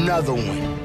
another one.